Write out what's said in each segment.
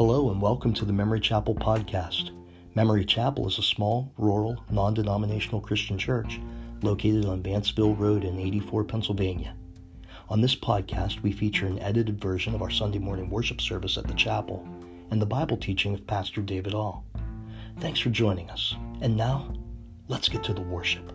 Hello, and welcome to the Memory Chapel podcast. Memory Chapel is a small, rural, non denominational Christian church located on Vanceville Road in 84, Pennsylvania. On this podcast, we feature an edited version of our Sunday morning worship service at the chapel and the Bible teaching of Pastor David All. Thanks for joining us. And now, let's get to the worship.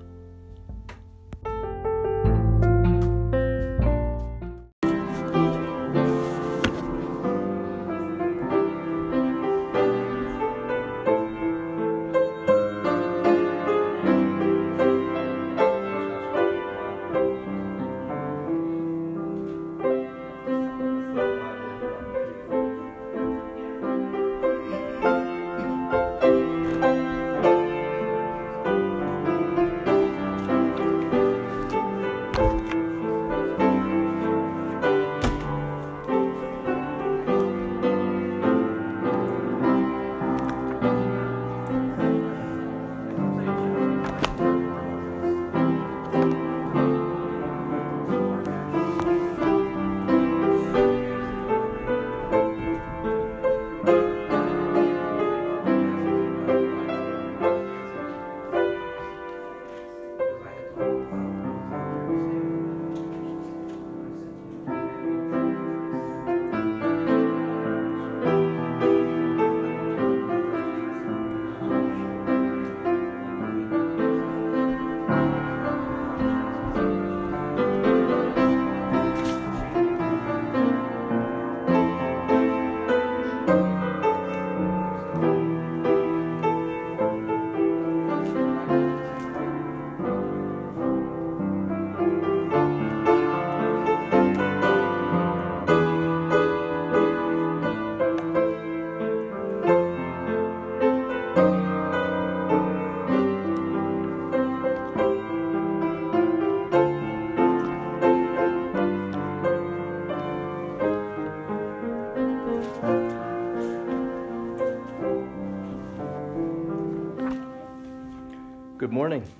Morning.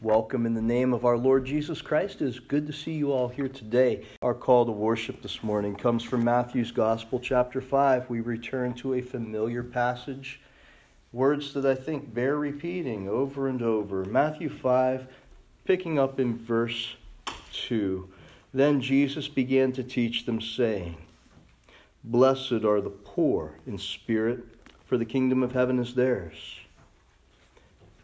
Welcome in the name of our Lord Jesus Christ. It is good to see you all here today. Our call to worship this morning comes from Matthew's Gospel, chapter 5. We return to a familiar passage, words that I think bear repeating over and over. Matthew 5, picking up in verse 2. Then Jesus began to teach them, saying, Blessed are the poor in spirit, for the kingdom of heaven is theirs.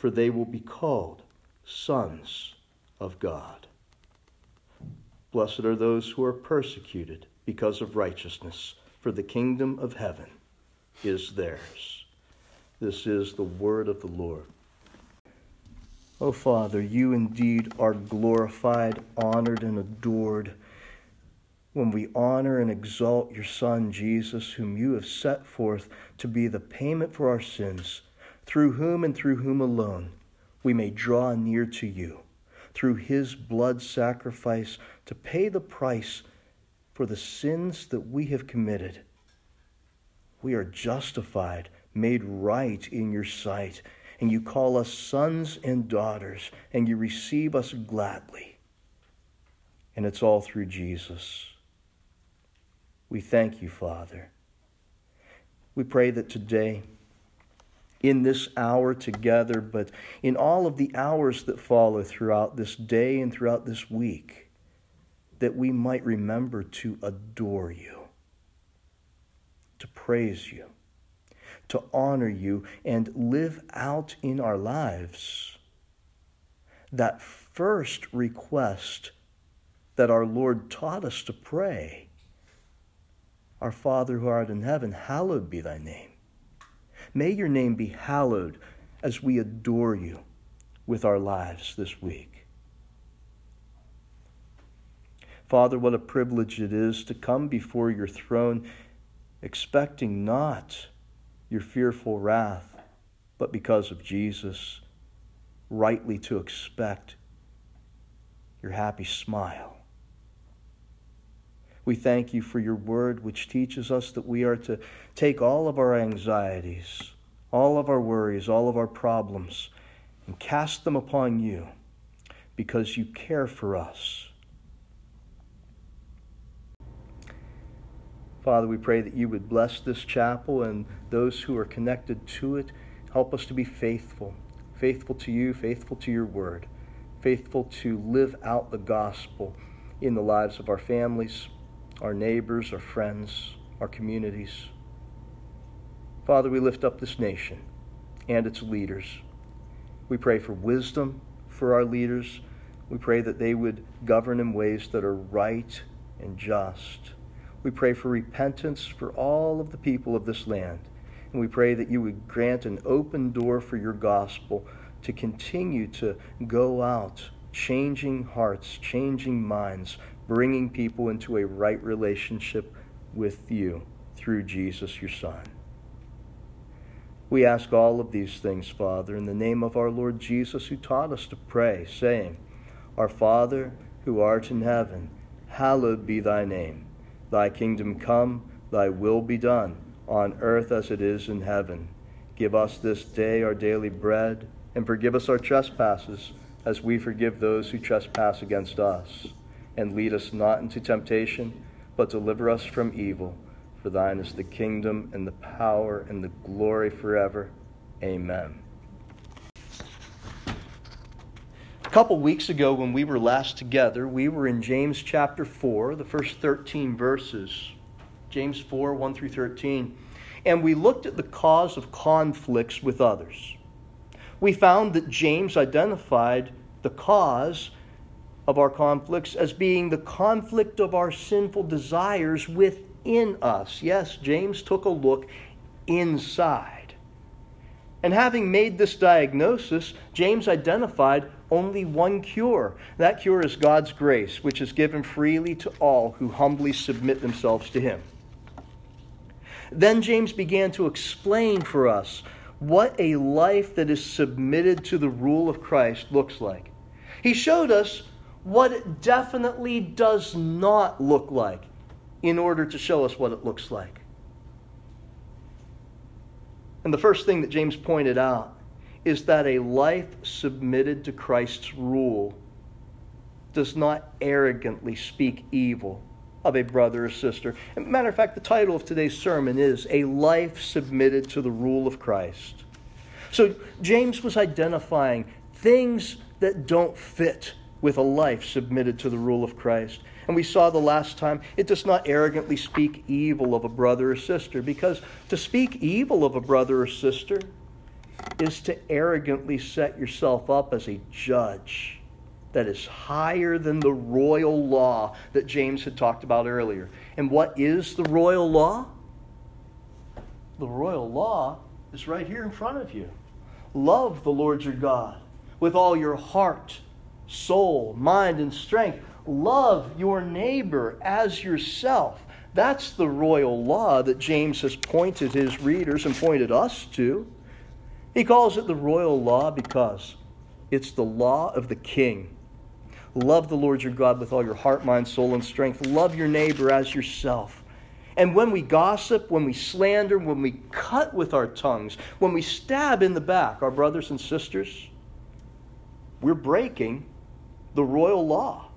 for they will be called sons of God. Blessed are those who are persecuted because of righteousness, for the kingdom of heaven is theirs. This is the word of the Lord. O oh, Father, you indeed are glorified, honored, and adored when we honor and exalt your Son, Jesus, whom you have set forth to be the payment for our sins through whom and through whom alone we may draw near to you, through his blood sacrifice to pay the price for the sins that we have committed. We are justified, made right in your sight, and you call us sons and daughters, and you receive us gladly. And it's all through Jesus. We thank you, Father. We pray that today, in this hour together, but in all of the hours that follow throughout this day and throughout this week, that we might remember to adore you, to praise you, to honor you, and live out in our lives that first request that our Lord taught us to pray Our Father who art in heaven, hallowed be thy name. May your name be hallowed as we adore you with our lives this week. Father, what a privilege it is to come before your throne expecting not your fearful wrath, but because of Jesus, rightly to expect your happy smile. We thank you for your word, which teaches us that we are to take all of our anxieties, all of our worries, all of our problems, and cast them upon you because you care for us. Father, we pray that you would bless this chapel and those who are connected to it. Help us to be faithful, faithful to you, faithful to your word, faithful to live out the gospel in the lives of our families, our neighbors, our friends, our communities. Father, we lift up this nation and its leaders. We pray for wisdom for our leaders. We pray that they would govern in ways that are right and just. We pray for repentance for all of the people of this land. And we pray that you would grant an open door for your gospel to continue to go out, changing hearts, changing minds, bringing people into a right relationship with you through Jesus, your Son. We ask all of these things, Father, in the name of our Lord Jesus, who taught us to pray, saying, Our Father, who art in heaven, hallowed be thy name. Thy kingdom come, thy will be done, on earth as it is in heaven. Give us this day our daily bread, and forgive us our trespasses, as we forgive those who trespass against us. And lead us not into temptation, but deliver us from evil. For thine is the kingdom, and the power, and the glory forever. Amen. A couple weeks ago, when we were last together, we were in James chapter 4, the first 13 verses. James 4, 1 through 13. And we looked at the cause of conflicts with others. We found that James identified the cause of our conflicts as being the conflict of our sinful desires within us. Yes, James took a look inside. And having made this diagnosis, James identified only one cure. That cure is God's grace, which is given freely to all who humbly submit themselves to Him. Then James began to explain for us what a life that is submitted to the rule of Christ looks like. He showed us what it definitely does not look like in order to show us what it looks like. And the first thing that James pointed out is that a life submitted to Christ's rule does not arrogantly speak evil of a brother or sister. Matter of fact, the title of today's sermon is A Life Submitted to the Rule of Christ. So James was identifying things that don't fit with a life submitted to the rule of Christ. And we saw the last time, it does not arrogantly speak evil of a brother or sister, because to speak evil of a brother or sister is to arrogantly set yourself up as a judge that is higher than the royal law that James had talked about earlier. And what is the royal law? The royal law is right here in front of you. Love the Lord your God with all your heart, soul, mind, and strength. Love your neighbor as yourself. That's the royal law that James has pointed his readers and pointed us to. He calls it the royal law because it's the law of the king. Love the Lord your God with all your heart, mind, soul, and strength. Love your neighbor as yourself. And when we gossip, when we slander, when we cut with our tongues, when we stab in the back our brothers and sisters, we're breaking the royal law.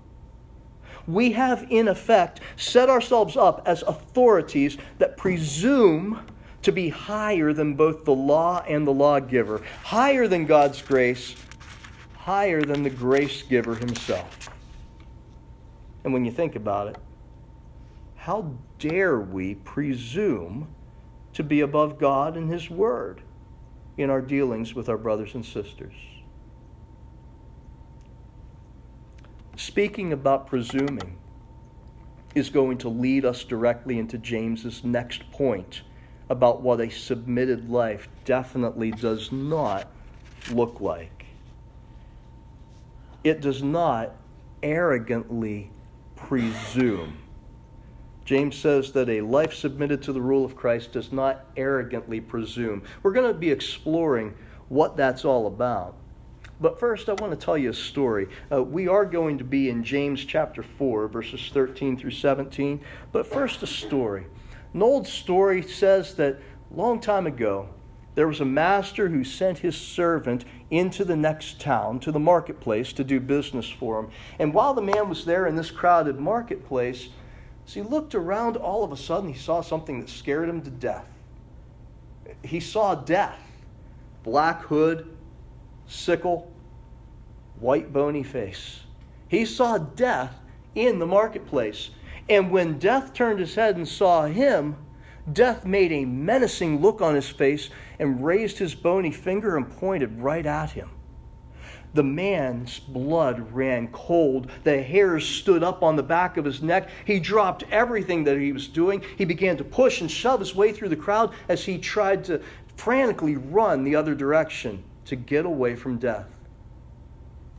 We have, in effect, set ourselves up as authorities that presume to be higher than both the law and the lawgiver, higher than God's grace, higher than the grace giver himself. And when you think about it, how dare we presume to be above God and His Word in our dealings with our brothers and sisters? Speaking about presuming is going to lead us directly into James's next point about what a submitted life definitely does not look like. It does not arrogantly presume. James says that a life submitted to the rule of Christ does not arrogantly presume. We're going to be exploring what that's all about. But first, I want to tell you a story. Uh, we are going to be in James chapter 4, verses 13 through 17. But first, a story. An old story says that long time ago, there was a master who sent his servant into the next town, to the marketplace, to do business for him. And while the man was there in this crowded marketplace, as he looked around, all of a sudden he saw something that scared him to death. He saw death black hood, sickle, white bony face. He saw death in the marketplace. And when death turned his head and saw him, death made a menacing look on his face and raised his bony finger and pointed right at him. The man's blood ran cold. The hairs stood up on the back of his neck. He dropped everything that he was doing. He began to push and shove his way through the crowd as he tried to frantically run the other direction to get away from death.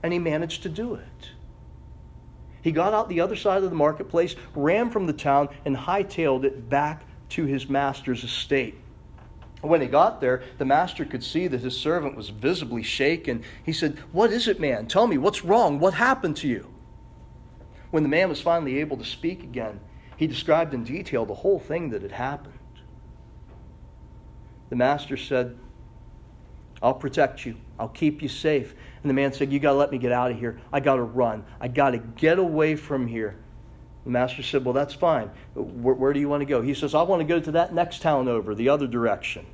And he managed to do it. He got out the other side of the marketplace, ran from the town, and hightailed it back to his master's estate. When he got there, the master could see that his servant was visibly shaken. He said, What is it, man? Tell me, what's wrong? What happened to you? When the man was finally able to speak again, he described in detail the whole thing that had happened. The master said, I'll protect you. I'll keep you safe. And the man said, You got to let me get out of here. I got to run. I got to get away from here. The master said, Well, that's fine. Where, where, do you want to go? He says, I want to go to that next town over, the other direction.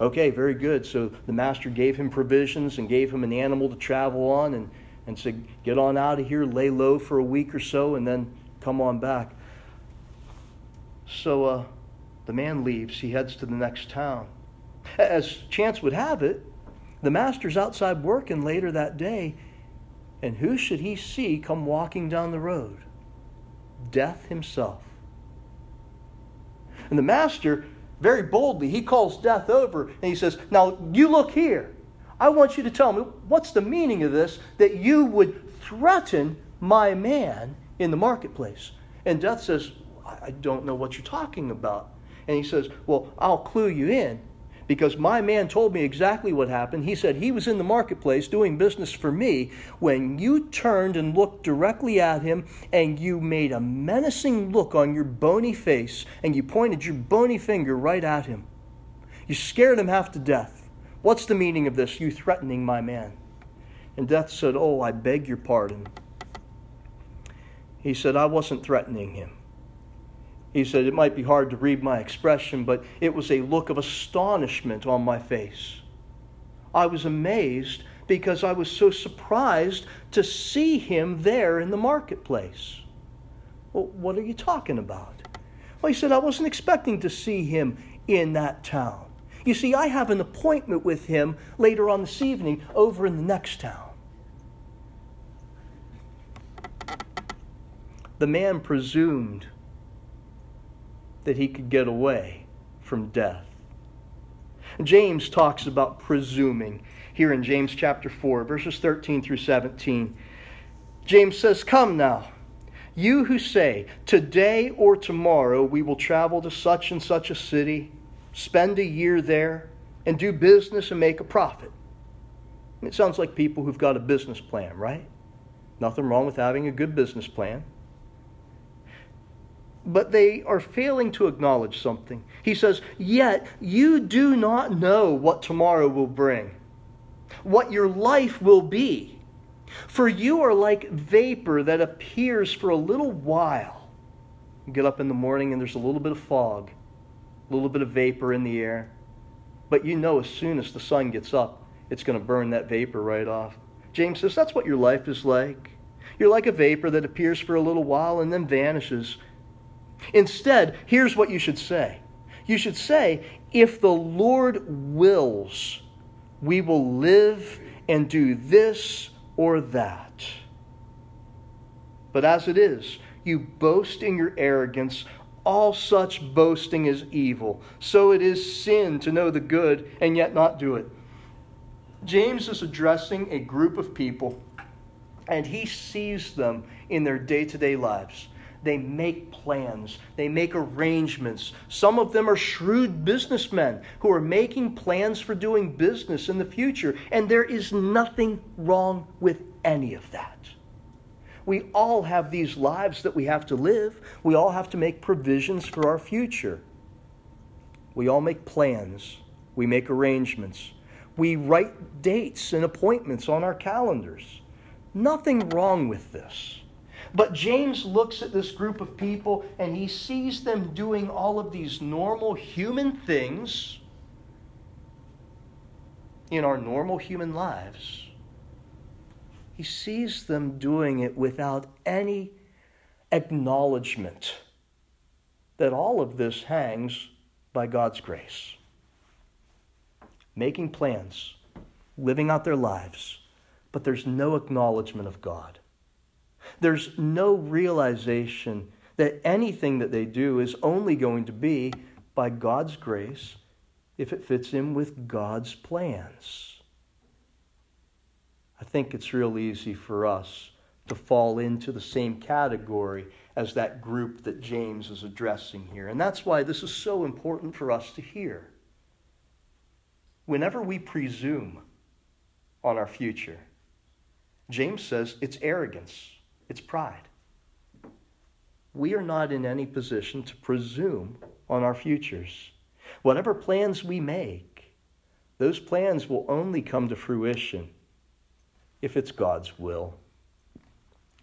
Okay, very good. So the master gave him provisions and gave him an animal to travel on and, and said, Get on out of here, lay low for a week or so, and then come on back. So uh, the man leaves. He heads to the next town. As chance would have it, the master's outside working later that day, and who should he see come walking down the road? death himself. And the master, very boldly, he calls death over and he says, Now you look here. I want you to tell me what's the meaning of this that you would threaten my man in the marketplace. And death says, I don't know what you're talking about. And he says, Well, I'll clue you in because my man told me exactly what happened. He said he was in the marketplace doing business for me when you turned and looked directly at him and you made a menacing look on your bony face and you pointed your bony finger right at him. You scared him half to death. What's the meaning of this, you threatening my man? And Death said, Oh, I beg your pardon. He said, I wasn't threatening him. He said, It might be hard to read my expression, but it was a look of astonishment on my face. I was amazed because I was so surprised to see him there in the marketplace. Well, what are you talking about? Well, he said, I wasn't expecting to see him in that town. You see, I have an appointment with him later on this evening over in the next town. The man presumed that he could get away from death. James talks about presuming here in James chapter 4, verses 13 through 17. James says, Come now, you who say, Today or tomorrow we will travel to such and such a city, spend a year there, and do business and make a profit. It sounds like people who've got a business plan, right? Nothing wrong with having a good business plan but they are failing to acknowledge something. He says, Yet you do not know what tomorrow will bring, what your life will be. For you are like vapor that appears for a little while. You get up in the morning and there's a little bit of fog, a little bit of vapor in the air. But you know as soon as the sun gets up, it's going to burn that vapor right off. James says that's what your life is like. You're like a vapor that appears for a little while and then vanishes. Instead, here's what you should say you should say, if the Lord wills, we will live and do this or that. But as it is, you boast in your arrogance. All such boasting is evil. So it is sin to know the good and yet not do it. James is addressing a group of people, and he sees them in their day to day lives they make plans, they make arrangements. Some of them are shrewd businessmen who are making plans for doing business in the future, and there is nothing wrong with any of that. We all have these lives that we have to live. We all have to make provisions for our future. We all make plans. We make arrangements. We write dates and appointments on our calendars. Nothing wrong with this. But James looks at this group of people and he sees them doing all of these normal human things in our normal human lives. He sees them doing it without any acknowledgement that all of this hangs by God's grace. Making plans, living out their lives, but there's no acknowledgement of God. There's no realization that anything that they do is only going to be by God's grace if it fits in with God's plans. I think it's real easy for us to fall into the same category as that group that James is addressing here. And that's why this is so important for us to hear. Whenever we presume on our future, James says it's arrogance, it's pride. We are not in any position to presume on our futures. Whatever plans we make, those plans will only come to fruition if it's God's will.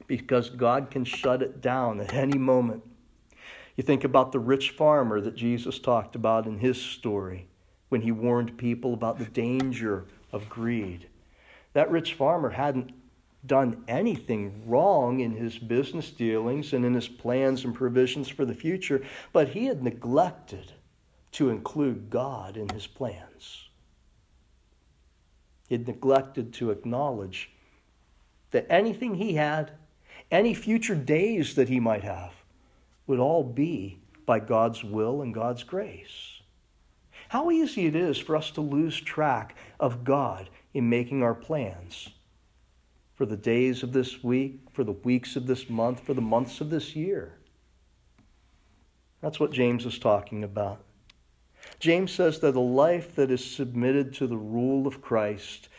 Because God can shut it down at any moment. You think about the rich farmer that Jesus talked about in his story when he warned people about the danger of greed. That rich farmer hadn't done anything wrong in his business dealings and in his plans and provisions for the future, but he had neglected to include God in his plans. He had neglected to acknowledge that anything he had, any future days that he might have, would all be by God's will and God's grace. How easy it is for us to lose track of God in making our plans for the days of this week, for the weeks of this month, for the months of this year. That's what James is talking about. James says that a life that is submitted to the rule of Christ,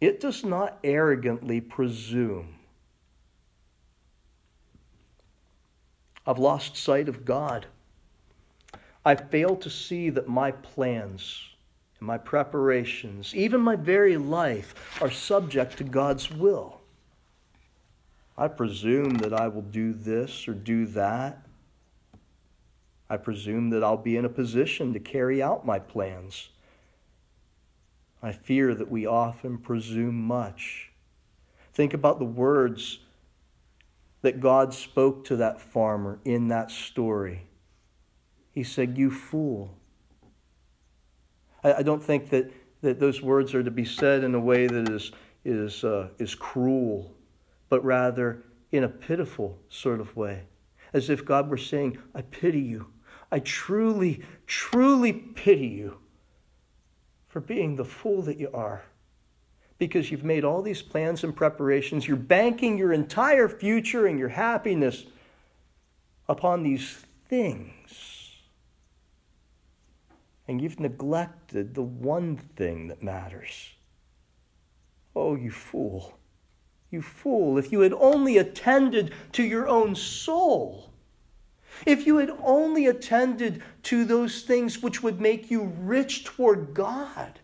it does not arrogantly presume. I've lost sight of God. I fail to see that my plans my preparations, even my very life, are subject to God's will. I presume that I will do this or do that. I presume that I'll be in a position to carry out my plans. I fear that we often presume much. Think about the words that God spoke to that farmer in that story. He said, You fool. I, I don't think that, that those words are to be said in a way that is, is, uh, is cruel, but rather in a pitiful sort of way, as if God were saying, I pity you. I truly, truly pity you for being the fool that you are. Because you've made all these plans and preparations, you're banking your entire future and your happiness upon these things. And you've neglected the one thing that matters. Oh, you fool. You fool. If you had only attended to your own soul if you had only attended to those things which would make you rich toward God,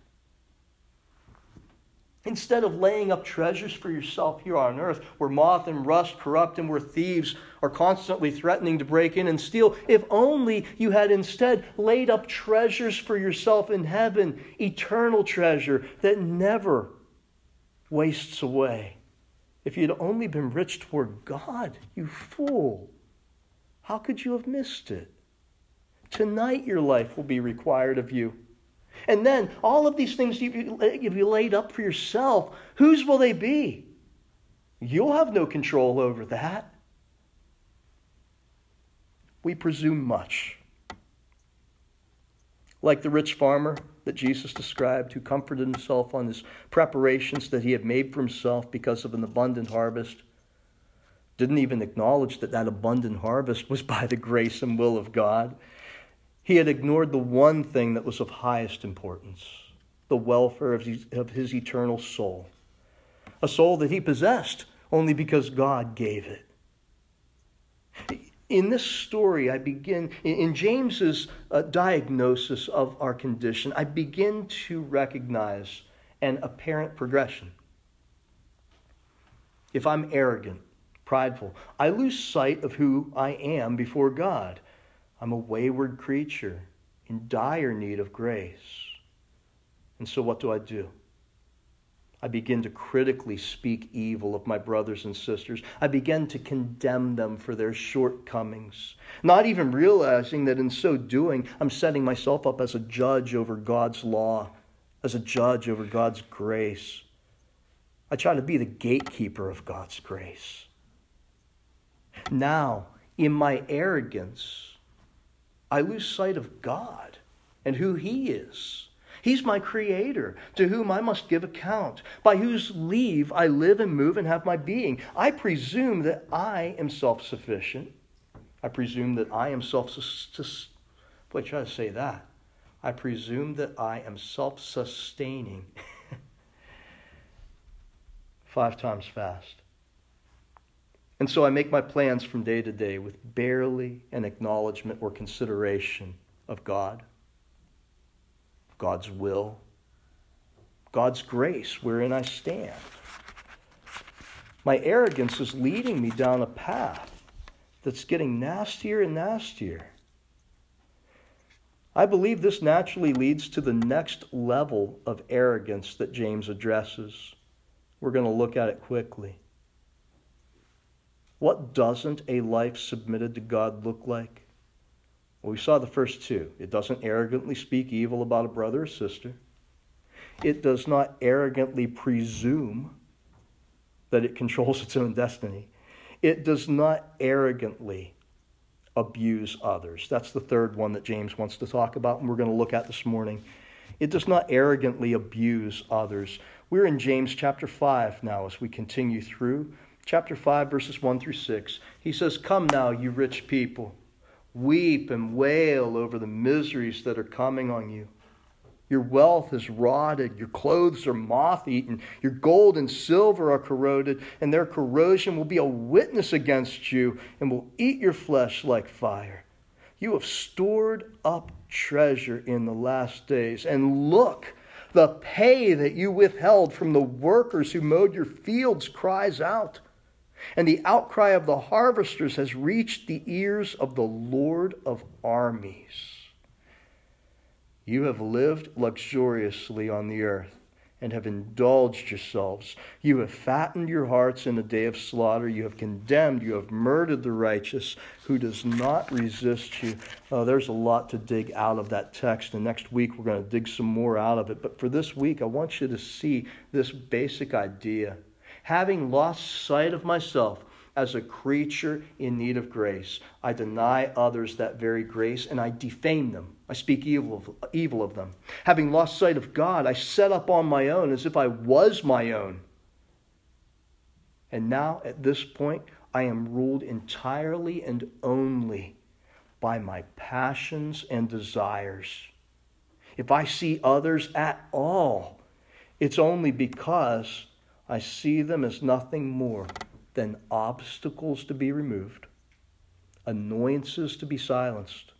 instead of laying up treasures for yourself here on earth, where moth and rust corrupt and where thieves are constantly threatening to break in and steal, if only you had instead laid up treasures for yourself in heaven, eternal treasure that never wastes away. If you'd only been rich toward God, you fool. How could you have missed it? Tonight, your life will be required of you. And then, all of these things you've you laid up for yourself, whose will they be? You'll have no control over that. We presume much. Like the rich farmer that Jesus described, who comforted himself on his preparations that he had made for himself because of an abundant harvest, didn't even acknowledge that that abundant harvest was by the grace and will of God. He had ignored the one thing that was of highest importance the welfare of his, of his eternal soul, a soul that he possessed only because God gave it. In this story, I begin, in James's uh, diagnosis of our condition, I begin to recognize an apparent progression. If I'm arrogant, prideful, I lose sight of who I am before God. I'm a wayward creature in dire need of grace. And so, what do I do? I begin to critically speak evil of my brothers and sisters. I begin to condemn them for their shortcomings, not even realizing that in so doing, I'm setting myself up as a judge over God's law, as a judge over God's grace. I try to be the gatekeeper of God's grace. Now, in my arrogance, I lose sight of God and who He is. He's my creator, to whom I must give account, by whose leave I live and move and have my being. I presume that I am self sufficient. I presume that I am self Boy, try to say that. I presume that I am self sustaining. Five times fast. And so I make my plans from day to day with barely an acknowledgement or consideration of God. God's will, God's grace wherein I stand. My arrogance is leading me down a path that's getting nastier and nastier. I believe this naturally leads to the next level of arrogance that James addresses. We're going to look at it quickly. What doesn't a life submitted to God look like? Well, we saw the first two. It doesn't arrogantly speak evil about a brother or sister. It does not arrogantly presume that it controls its own destiny. It does not arrogantly abuse others. That's the third one that James wants to talk about, and we're going to look at this morning. It does not arrogantly abuse others. We're in James chapter 5 now as we continue through. Chapter 5, verses 1 through 6. He says, Come now, you rich people weep and wail over the miseries that are coming on you. Your wealth is rotted, your clothes are moth eaten, your gold and silver are corroded, and their corrosion will be a witness against you and will eat your flesh like fire. You have stored up treasure in the last days, and look, the pay that you withheld from the workers who mowed your fields cries out. And the outcry of the harvesters has reached the ears of the Lord of armies. You have lived luxuriously on the earth and have indulged yourselves. You have fattened your hearts in a day of slaughter. You have condemned, you have murdered the righteous who does not resist you. Oh, there's a lot to dig out of that text, and next week we're going to dig some more out of it. But for this week, I want you to see this basic idea having lost sight of myself as a creature in need of grace, I deny others that very grace and I defame them. I speak evil of, evil of them. Having lost sight of God, I set up on my own as if I was my own. And now, at this point, I am ruled entirely and only by my passions and desires. If I see others at all, it's only because I see them as nothing more than obstacles to be removed, annoyances to be silenced,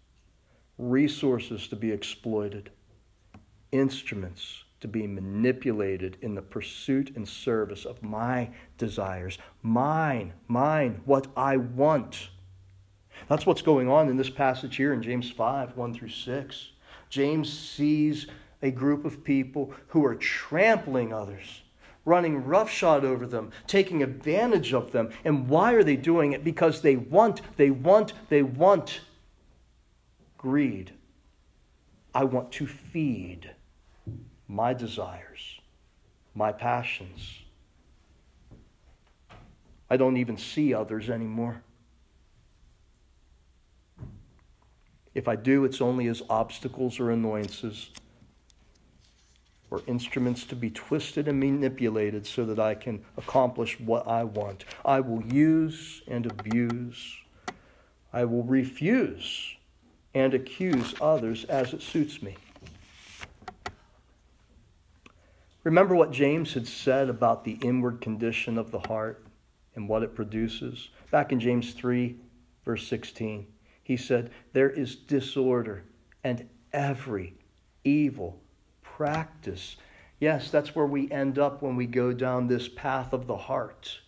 resources to be exploited, instruments to be manipulated in the pursuit and service of my desires. Mine, mine, what I want. That's what's going on in this passage here in James 5 1 through 6. James sees a group of people who are trampling others running roughshod over them, taking advantage of them. And why are they doing it? Because they want, they want, they want greed. I want to feed my desires, my passions. I don't even see others anymore. If I do, it's only as obstacles or annoyances. Or instruments to be twisted and manipulated so that I can accomplish what I want. I will use and abuse. I will refuse and accuse others as it suits me. Remember what James had said about the inward condition of the heart and what it produces? Back in James 3, verse 16, he said, There is disorder and every evil practice. Yes, that's where we end up when we go down this path of the heart.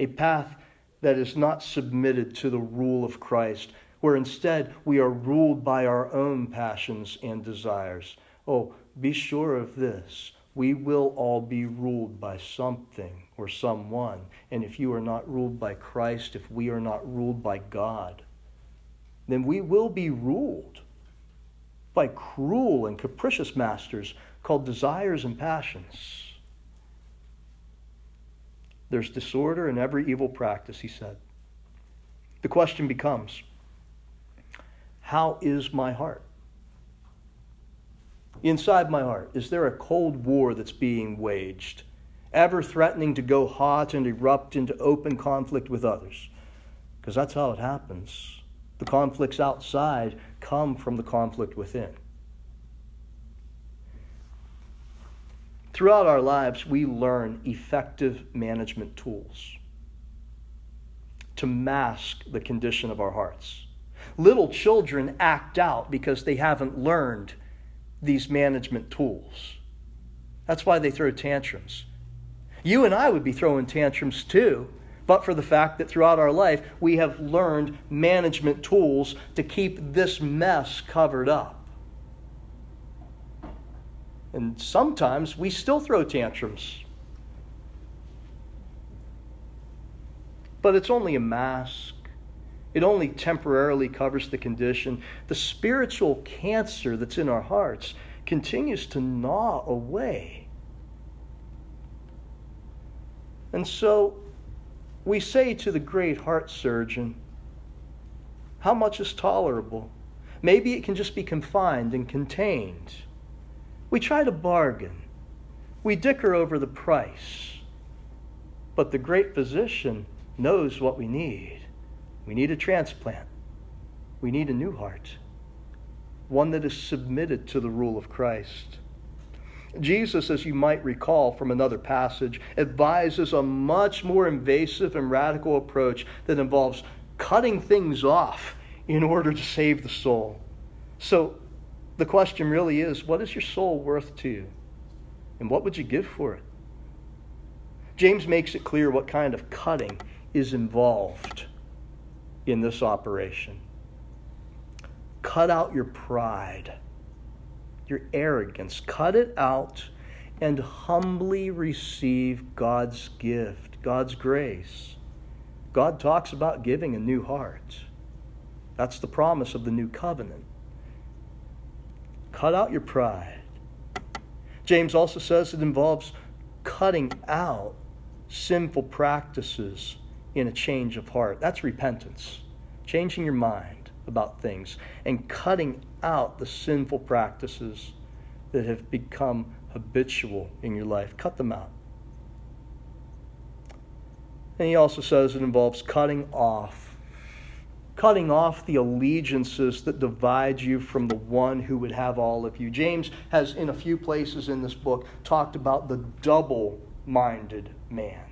A path that is not submitted to the rule of Christ, where instead we are ruled by our own passions and desires. Oh, be sure of this. We will all be ruled by something or someone. And if you are not ruled by Christ, if we are not ruled by God, then we will be ruled by cruel and capricious masters called desires and passions. There's disorder in every evil practice, he said. The question becomes how is my heart? Inside my heart, is there a cold war that's being waged, ever threatening to go hot and erupt into open conflict with others? Because that's how it happens. The conflicts outside come from the conflict within. Throughout our lives, we learn effective management tools to mask the condition of our hearts. Little children act out because they haven't learned these management tools. That's why they throw tantrums. You and I would be throwing tantrums too but for the fact that throughout our life we have learned management tools to keep this mess covered up. And sometimes we still throw tantrums. But it's only a mask. It only temporarily covers the condition. The spiritual cancer that's in our hearts continues to gnaw away. And so we say to the great heart surgeon, How much is tolerable? Maybe it can just be confined and contained. We try to bargain. We dicker over the price. But the great physician knows what we need. We need a transplant. We need a new heart, one that is submitted to the rule of Christ. Jesus, as you might recall from another passage, advises a much more invasive and radical approach that involves cutting things off in order to save the soul. So the question really is what is your soul worth to you? And what would you give for it? James makes it clear what kind of cutting is involved in this operation. Cut out your pride your arrogance. Cut it out and humbly receive God's gift, God's grace. God talks about giving a new heart. That's the promise of the new covenant. Cut out your pride. James also says it involves cutting out sinful practices in a change of heart. That's repentance, changing your mind about things and cutting out the sinful practices that have become habitual in your life. Cut them out. And he also says it involves cutting off. Cutting off the allegiances that divide you from the one who would have all of you. James has, in a few places in this book, talked about the double minded man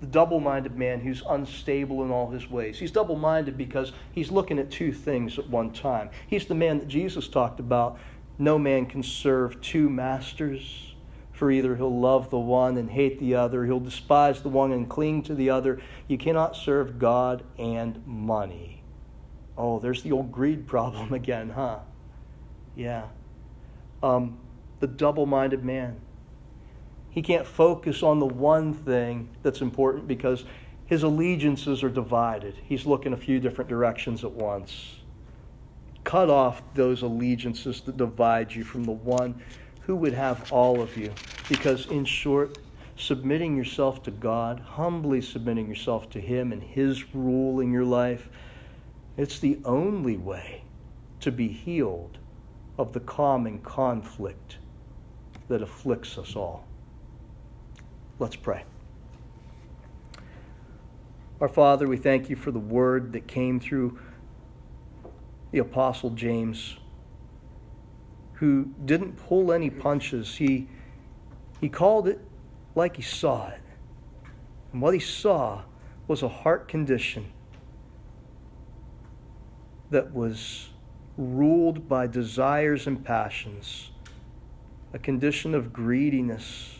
the double minded man who's unstable in all his ways. He's double minded because he's looking at two things at one time. He's the man that Jesus talked about. No man can serve two masters, for either he'll love the one and hate the other, he'll despise the one and cling to the other. You cannot serve God and money. Oh, there's the old greed problem again, huh? Yeah. Um, the double minded man he can't focus on the one thing that's important because his allegiances are divided. He's looking a few different directions at once. Cut off those allegiances that divide you from the one who would have all of you. Because, in short, submitting yourself to God, humbly submitting yourself to Him and His rule in your life, it's the only way to be healed of the common conflict that afflicts us all. Let's pray. Our Father, we thank you for the word that came through the Apostle James, who didn't pull any punches. He, he called it like he saw it. And what he saw was a heart condition that was ruled by desires and passions, a condition of greediness.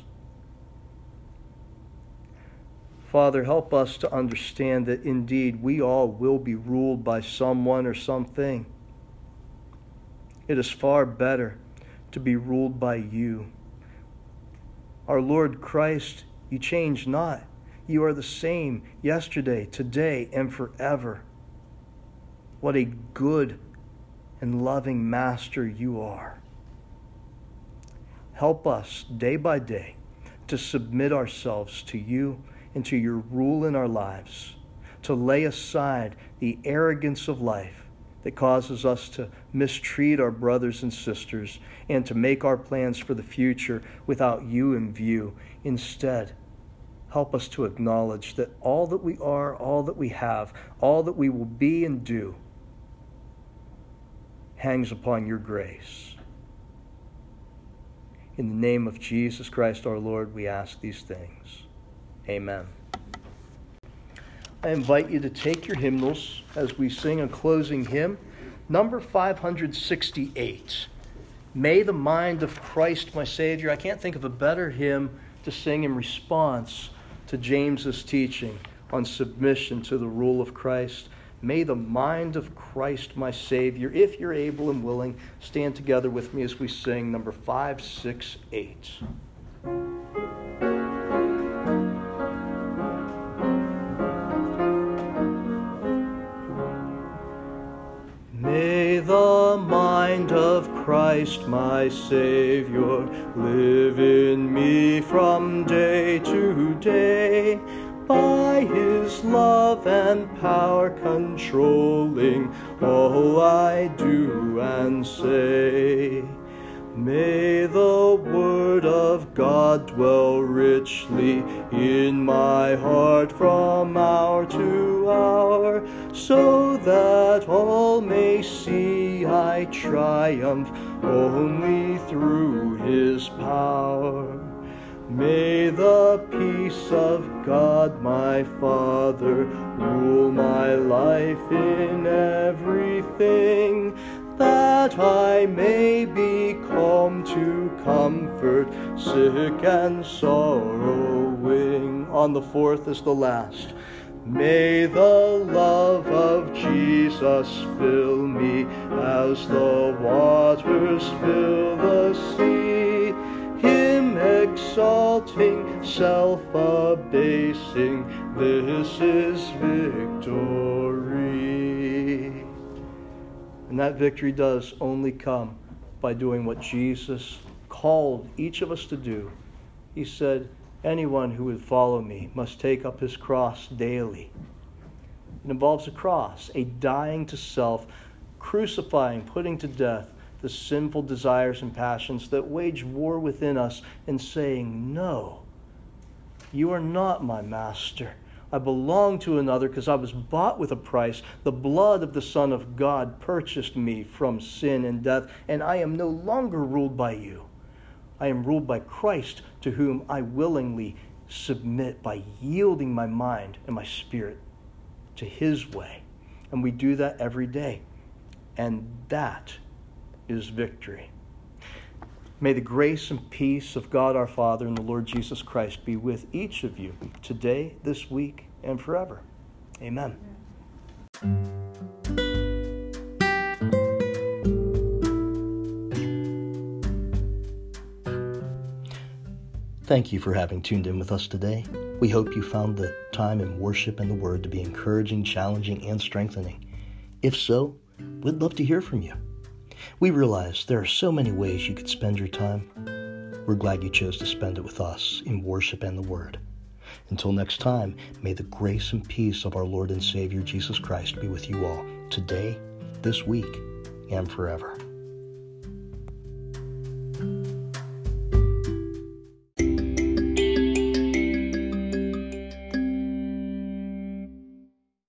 Father, help us to understand that indeed we all will be ruled by someone or something. It is far better to be ruled by you. Our Lord Christ, you change not. You are the same yesterday, today, and forever. What a good and loving Master you are. Help us day by day to submit ourselves to you and to your rule in our lives, to lay aside the arrogance of life that causes us to mistreat our brothers and sisters and to make our plans for the future without you in view. Instead, help us to acknowledge that all that we are, all that we have, all that we will be and do hangs upon your grace. In the name of Jesus Christ our Lord, we ask these things. Amen. I invite you to take your hymnals as we sing a closing hymn, number 568. May the mind of Christ my Savior. I can't think of a better hymn to sing in response to James's teaching on submission to the rule of Christ. May the mind of Christ, my Savior, if you're able and willing, stand together with me as we sing number 568. Christ, my Savior, live in me from day to day by his love and power controlling all I do and say. May the word of God dwell richly in my heart from hour to hour, so that all may see I triumph only through his power. May the peace of God my Father rule my life in everything, that I may be calm to comfort sick and sorrowing. On the fourth is the last. May the love of Jesus fill me as the waters fill the sea him exalting, self abasing, this is victory. And that victory does only come by doing what Jesus called each of us to do. He said, Anyone who would follow me must take up his cross daily. It involves a cross, a dying to self, crucifying, putting to death the sinful desires and passions that wage war within us and saying, No, you are not my master. I belong to another because I was bought with a price. The blood of the Son of God purchased me from sin and death, and I am no longer ruled by you. I am ruled by Christ, to whom I willingly submit by yielding my mind and my spirit to his way. And we do that every day. And that is victory. May the grace and peace of God our Father and the Lord Jesus Christ be with each of you today, this week, and forever. Amen. Thank you for having tuned in with us today. We hope you found the time in worship and the Word to be encouraging, challenging, and strengthening. If so, we'd love to hear from you. We realize there are so many ways you could spend your time. We're glad you chose to spend it with us in worship and the Word. Until next time, may the grace and peace of our Lord and Savior Jesus Christ be with you all, today, this week, and forever.